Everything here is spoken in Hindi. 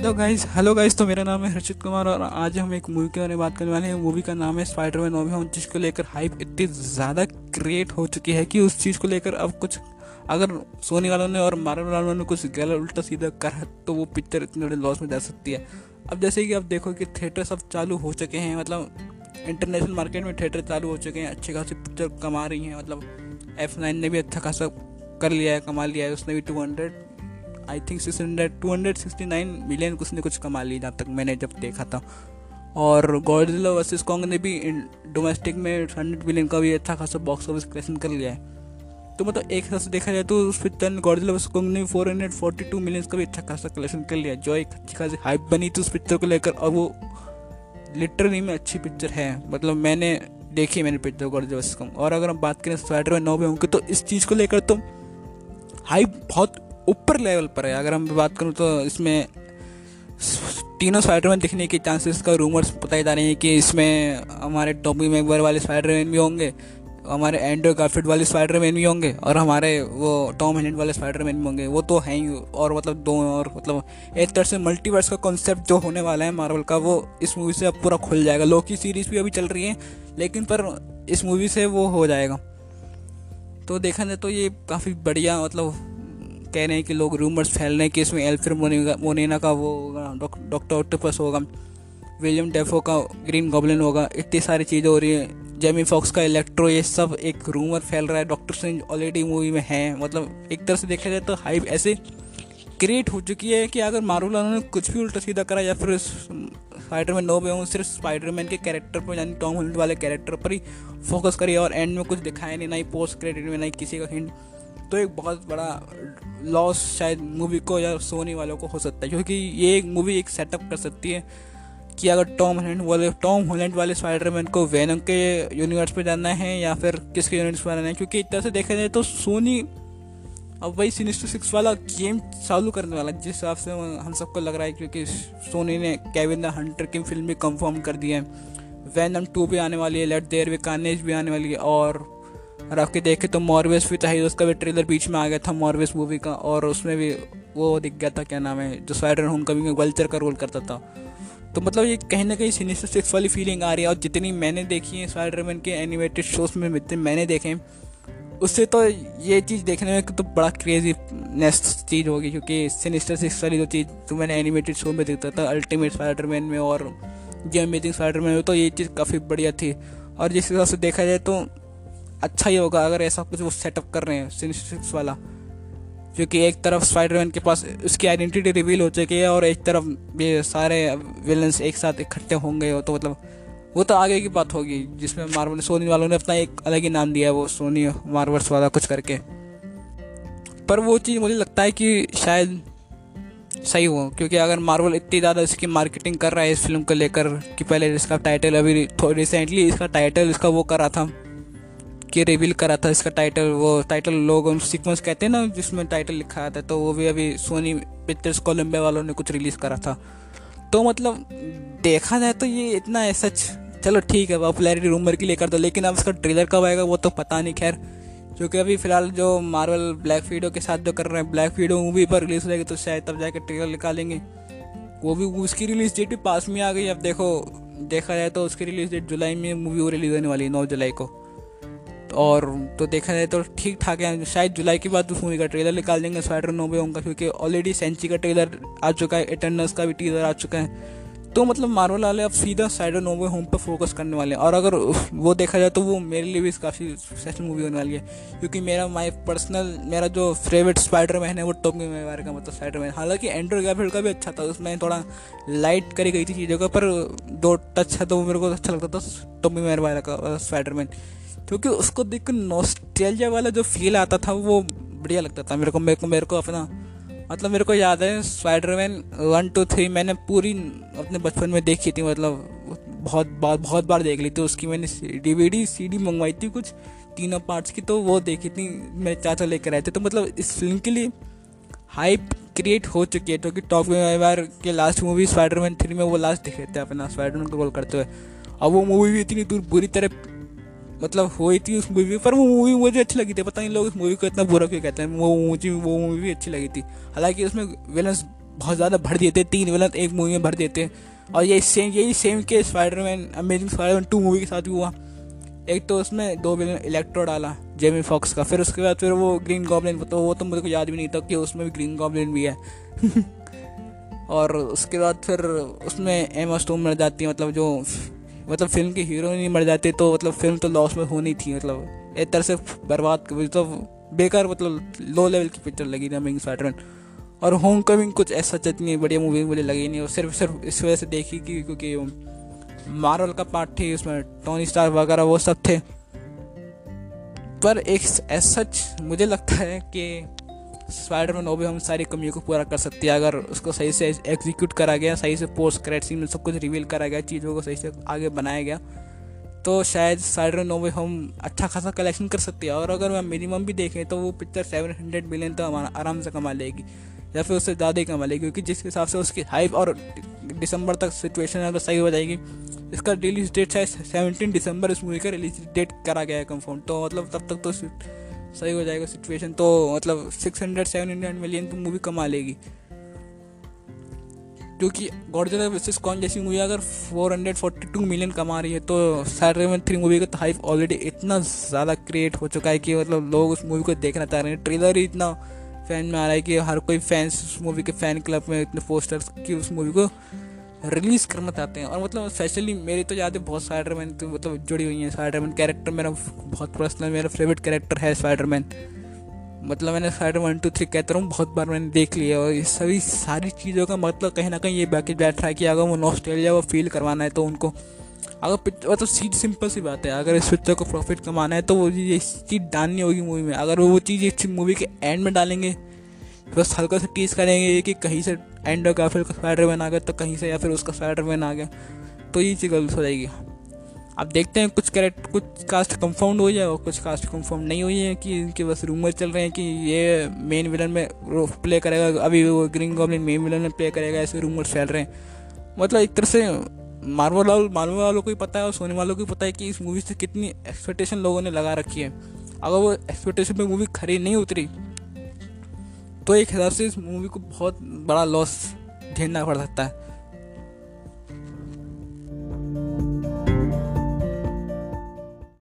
हेलो गाइस हेलो गाइस तो मेरा नाम है हर्षित कुमार और आज हम एक मूवी के बारे में बात करने वाले हैं। मूवी का नाम है स्पाइडरमैन नो होम जिसको लेकर हाइप इतनी ज़्यादा क्रिएट हो चुकी है कि उस चीज़ को लेकर अब कुछ अगर सोनी वालों ने और मार्वल वालों ने कुछ गलत उल्टा सीधा करा तो वो पिक्चर इतने बड़े लॉस में जा सकती है। अब जैसे कि आप देखो कि थिएटर सब चालू हो चुके हैं मतलब इंटरनेशनल मार्केट में थिएटर चालू हो चुके हैं, अच्छी खासी पिक्चर कमा रही हैं मतलब एफ़ नाइन ने भी अच्छा खासा कर लिया है, कमा लिया है, उसने भी two hundred I think six hundred two hundred sixty nine million कुछ ने कुछ कमा ली जहाँ तक मैंने जब देखा था। और गॉडजिला वर्सेस कॉन्ग ने भी डोमेस्टिक में हंड्रेड मिलियन का भी अच्छा खासा बॉक्स ऑफ़िस कलेक्शन कर लिया है। तो मतलब एक हिसाब से देखा जाए तो उस पिक्चर ने गॉडजिला वर्सेस कॉन्ग ने four hundred forty two million का भी अच्छा खासा कलेक्शन कर लिया जो एक अच्छी खासी हाइप बनी थी उस पिक्चर को लेकर और वो लिटरली में अच्छी पिक्चर है। मतलब मैंने देखी मैंने पिक्चर गॉडजिला वर्सेस कॉन्ग और अगर हम बात करें स्पाइडर मैन नौ में होंगे तो इस चीज़ को लेकर तो हाइप बहुत ऊपर लेवल पर है। अगर हम बात करूँ तो इसमें तीनों स्पाइडरमैन दिखने के चांसेस का रूमर्स बताए जा रहे हैं कि इसमें हमारे टॉमी मैगवर वाले स्पाइडरमैन भी होंगे, हमारे एंड्रो गार्फिड वाले स्पाइडरमैन भी होंगे और हमारे वो टॉम हैंड वाले स्पाइडरमैन भी होंगे। वो तो हैं ही और मतलब दो और मतलब एक तरह से मल्टीवर्स का कॉन्सेप्ट जो होने वाला है मार्वल का, वो इस मूवी से अब पूरा खुल जाएगा। लोकी सीरीज़ भी अभी चल रही है, लेकिन पर इस मूवी से वो हो जाएगा। तो देखा जाए तो ये काफ़ी बढ़िया मतलब कह रहे हैं कि लोग रूमर्स फैल रहे हैं कि इसमें एल्फ्रेड मोनेना का वो होगा डॉक्टर ऑक्टोपस होगा विलियम डेफो का ग्रीन गॉबलिन होगा, इतनी सारी चीज़ें हो रही हैं। जेमी फॉक्स का इलेक्ट्रो ये सब एक रूमर फैल रहा है। डॉक्टर सिंह ऑलरेडी मूवी में है। मतलब एक तरह से देखा जाए तो हाइप ऐसे क्रिएट हो चुकी है कि अगर मारूला ने कुछ भी उल्टा सीधा करा या फिर स्पाइडरमैन नो पे हूँ सिर्फ़ स्पाइडरमैन के कैरेक्टर पर, यानी टॉम होल्ड वाले कैरेक्टर पर ही फोकस करिए और एंड में कुछ दिखाया नहीं, ना ही पोस्ट क्रेडिट में, ना ही किसी का हिंट तो एक बहुत बड़ा लॉस शायद मूवी को या सोनी वालों को हो सकता है, क्योंकि ये एक मूवी एक सेटअप कर सकती है कि अगर टॉम हॉलैंड वाले टॉम हॉलैंड वाले स्पाइडरमैन को वैनम के यूनिवर्स में जाना है या फिर किसके यूनिवर्स में जाना है, क्योंकि तरह से देखा जाए तो सोनी अब वही सिनिस्टर सिक्स वाला गेम चालू करने वाला जिस हिसाब से हम सबको लग रहा है, क्योंकि सोनी ने केविन द हंटर की फ़िल्म भी कंफर्म कर दी है। वैनम टू भी आने वाली है लेट देयर वे कानेज भी आने वाली है, और और आपके देखे तो मॉरवेस भी था उसका भी ट्रेलर बीच में आ गया था मॉरवेस मूवी का, और उसमें भी वो दिख गया था, क्या नाम है, जो स्पाइडर होम कभी में वल्चर का रोल करता था। तो मतलब ये कहीं ना कहीं सीनिस्टर सिक्स वाली फीलिंग आ रही है, और जितनी मैंने देखी है स्पाइडरमैन के एनिमेटेड शोज़ में, जितने मैंने देखे, उससे तो ये चीज़ देखने में तो बड़ा क्रेजी नेक्स्ट चीज़ होगी, क्योंकि सिनिस्टर सिक्स वाली जो चीज़ तो मैंने एनिमेटेड शो में देखता था अल्टीमेट स्पाइडरमैन में और जो अमेजिंग स्पाइडरमैन में तो ये चीज़ काफ़ी बढ़िया थी। और जिस हिसाब से देखा जाए तो अच्छा ही होगा अगर ऐसा कुछ वो सेटअप कर रहे हैं सिक्स वाला। क्योंकि एक तरफ़ स्पाइडरमैन के पास उसकी आइडेंटिटी रिवील हो चुकी है और एक तरफ़ ये सारे विलन्स एक साथ इकट्ठे होंगे हो तो मतलब वो तो आगे की बात होगी, जिसमें मार्वल सोनी वालों ने अपना एक अलग ही नाम दिया है, वो सोनी मार्वल्स वाला कुछ करके। पर वो चीज़ मुझे लगता है कि शायद सही हो, क्योंकि अगर मार्वल इतनी ज़्यादा इसकी मार्केटिंग कर रहा है इस फ़िल्म को लेकर कि पहले इसका टाइटल अभी रिसेंटली इसका टाइटल इसका वो करा था कि रिवील करा था इसका टाइटल वो टाइटल लोग सीक्वेंस कहते हैं ना, जिसमें टाइटल लिखा था तो वो भी अभी सोनी पिक्चर्स कोलम्बिया वालों ने कुछ रिलीज़ करा था। तो मतलब देखा जाए तो ये इतना है सच चलो ठीक है पॉपुलैरिटी रूमर की लेकर कर दो, लेकिन अब इसका ट्रेलर कब आएगा वो तो पता नहीं, खैर। क्योंकि अभी फ़िलहाल जो मार्वल ब्लैक फीडो के साथ जो कर रहे हैं ब्लैक फीडो मूवी पर रिलीज़ हो जाएगी तो शायद तब जाके ट्रेलर निकालेंगे। वो भी, उसकी रिलीज़ डेट भी पास में आ गई, अब देखो, देखा जाए तो उसकी रिलीज़ डेट जुलाई में मूवी वो रिलीज़ होने वाली है, नौ जुलाई को। और तो देखा जाए तो ठीक ठाक है। शायद जुलाई के बाद उस मूवी का ट्रेलर निकाल देंगे स्वेटर नोबे होंगे, क्योंकि ऑलरेडी सेंची का ट्रेलर आ चुका है एटर्नस का भी टीजर आ चुका है। तो मतलब मार्वल वाले अब सीधा स्पाइडर नो वे होम पर फोकस करने वाले हैं। और अगर वो देखा जाए तो वो मेरे लिए भी काफ़ी सक्सेसफुल मूवी होने वाली है। क्योंकि मेरा माई पर्सनल मेरा जो फेवरेट स्पाइडर मैन है, वो टॉमी मेवार का मतलब स्पाइडर मैन हालाँकि एंड्रो गैफिल्ड का भी अच्छा था, उसमें थोड़ा लाइट करी गई थी चीज़ों का, पर दो टच है तो मेरे को अच्छा लगता था टॉमी मेवार का स्पाइडर मैन क्योंकि उसको देख कर नॉस्टेलिया वाला जो फील आता था, वो बढ़िया लगता था मेरे को। मेरे को मेरे को अपना मतलब मेरे को याद है स्पाइडरमैन वन टू थ्री मैंने पूरी अपने बचपन में देखी थी मतलब बहुत बार बहुत बार देख ली थी। उसकी मैंने डीवीडी सीडी मंगवाई थी कुछ, तीनों पार्ट्स की तो वो देखी थी, मेरे चाचा लेकर आए थे। तो मतलब इस फ़िल्म के लिए हाइप क्रिएट हो चुकी है, क्योंकि टॉप बार के लास्ट मूवी स्पाइडरमैन थ्री में वो लास्ट दिखे थे अपना स्पाइडरमैन को रोल करते हुए। अब वो मूवी भी इतनी दूर बुरी तरह मतलब हुई थी उस मूवी पर वो मूवी मुझे अच्छी लगी थी। पता नहीं लोग इस मूवी को इतना बुरा क्यों कहते हैं। वो मुझे, वो मूवी भी अच्छी लगी थी। हालाँकि उसमें विलन्स बहुत ज़्यादा भर देते, तीन विलन एक मूवी में भर देते। और ये सेम यही सेम के Spiderman Amazing Spiderman two movie के साथ भी हुआ। एक तो उसमें दो विलन इलेक्ट्रो डाला जेमी फॉक्स का। फिर उसके बाद फिर वो ग्रीन गॉबलिन तो वो तो मुझे को याद भी नहीं था कि उसमें भी ग्रीन गॉबलिन भी है। और उसके बाद फिर उसमें एमा स्टोन मर जाती है मतलब जो मतलब फ़िल्म की हीरो नहीं मर जाती तो मतलब फ़िल्म तो लॉस में होनी थी मतलब एक तरह से बर्बाद तो बेकार मतलब लो लेवल की पिक्चर लगी थी अमेजिंग स्पाइडरमैन और होम कमिंग कुछ ऐसा इतनी बढ़िया मूवी मुझे लगी नहीं, और सिर्फ़ सिर्फ़ इस वजह से देखी कि क्योंकि मार्वल का पार्ट थी, उसमें टोनी स्टार वगैरह वो सब थे। पर एक सच मुझे लगता है कि स्पाइडरमैन वो भी हम सारी कमियों को पूरा कर सकती है। अगर उसको सही से एग्जीक्यूट करा गया, सही से पोस्ट क्रेड सीन में सब कुछ रिवील करा गया, चीज़ों को सही से आगे बनाया गया तो शायद स्पाइडर नो वे हम अच्छा खासा कलेक्शन कर सकते हैं। और अगर मैं मिनिमम भी देखें तो वो पिक्चर सेवन हंड्रेड मिलियन तो हमारा आराम से कमा लेगी, या फिर उससे ज़्यादा ही कमा लेगी, क्योंकि जिस हिसाब से उसकी हाइप और दिसंबर तक सिचुएशन अगर सही हो जाएगी, इसका रिलीज़ डेट शायद सेवनटीन दिसंबर इस मूवी का रिलीज़ डेट करा गया है कंफर्म तो मतलब तब तक तो सही हो जाएगा सिचुएशन तो मतलब six hundred seven hundred million तो मूवी कमा लेगी। क्योंकि गॉडजिला वर्सेस कॉन जैसी मूवी अगर 442 मिलियन कमा रही है तो सैटरडे थ्री मूवी का तो हाइप ऑलरेडी इतना ज़्यादा क्रिएट हो चुका है कि मतलब लोग उस मूवी को देखना चाह रहे हैं। ट्रेलर ही इतना फ़ैन में आ रहा है कि हर कोई फैंस उस मूवी के फ़ैन क्लब में इतने पोस्टर्स की उस मूवी को रिलीज़ करना चाहते हैं। और मतलब स्पेशली मेरी तो यादें बहुत स्पाइडरमैन तो मतलब जुड़ी हुई हैं। स्पाइडरमैन कैरेक्टर मेरा बहुत पर्सनल मेरा फेवरेट कैरेक्टर है स्पाइडरमैन मतलब मैंने स्पाइडर वन टू थ्री कहता हूँ बहुत बार मैंने देख लिया और ये सभी, सारी चीज़ों का मतलब कहीं ना कहीं ये बाकी बैठ रहा है कि अगर वो नॉस्ट्रेलिया वो फील करवाना है तो उनको, अगर मतलब सीट सिंपल सी बात है, अगर इस पिक्चर को प्रॉफिट कमाना है तो वो ये चीज़ डालनी होगी मूवी में। अगर वो चीज़ इस मूवी के एंड में डालेंगे बस हल्का सा टीज करेंगे कि कहीं से एंड का फिर स्पाइडर मैन आ गया तो कहीं से या फिर उसका स्पाइडर मैन आ गया तो ये चीज़ गलत हो जाएगी। अब देखते हैं कुछ कैरेक्टर कुछ कास्ट कंफर्म हो जाए और कुछ कास्ट कंफर्म नहीं हुई है कि इनके बस रूमर चल रहे हैं कि ये मेन विलन में प्ले करेगा, अभी वो ग्रीन गॉबलिन मेन विलन में प्ले करेगा, ऐसे रूमर फैल रहे हैं। मतलब एक तरह से मार्वल वालों मार्वल वालों को ही पता है और सोने वालों को भी पता है कि इस मूवी से कितनी एक्सपेक्टेशन लोगों ने लगा रखी है। अगर वो एक्सपेक्टेशन पे मूवी खरी नहीं उतरी तो एक हिसाब से इस मूवी को बहुत बड़ा लॉस झेलना पड़ सकता है।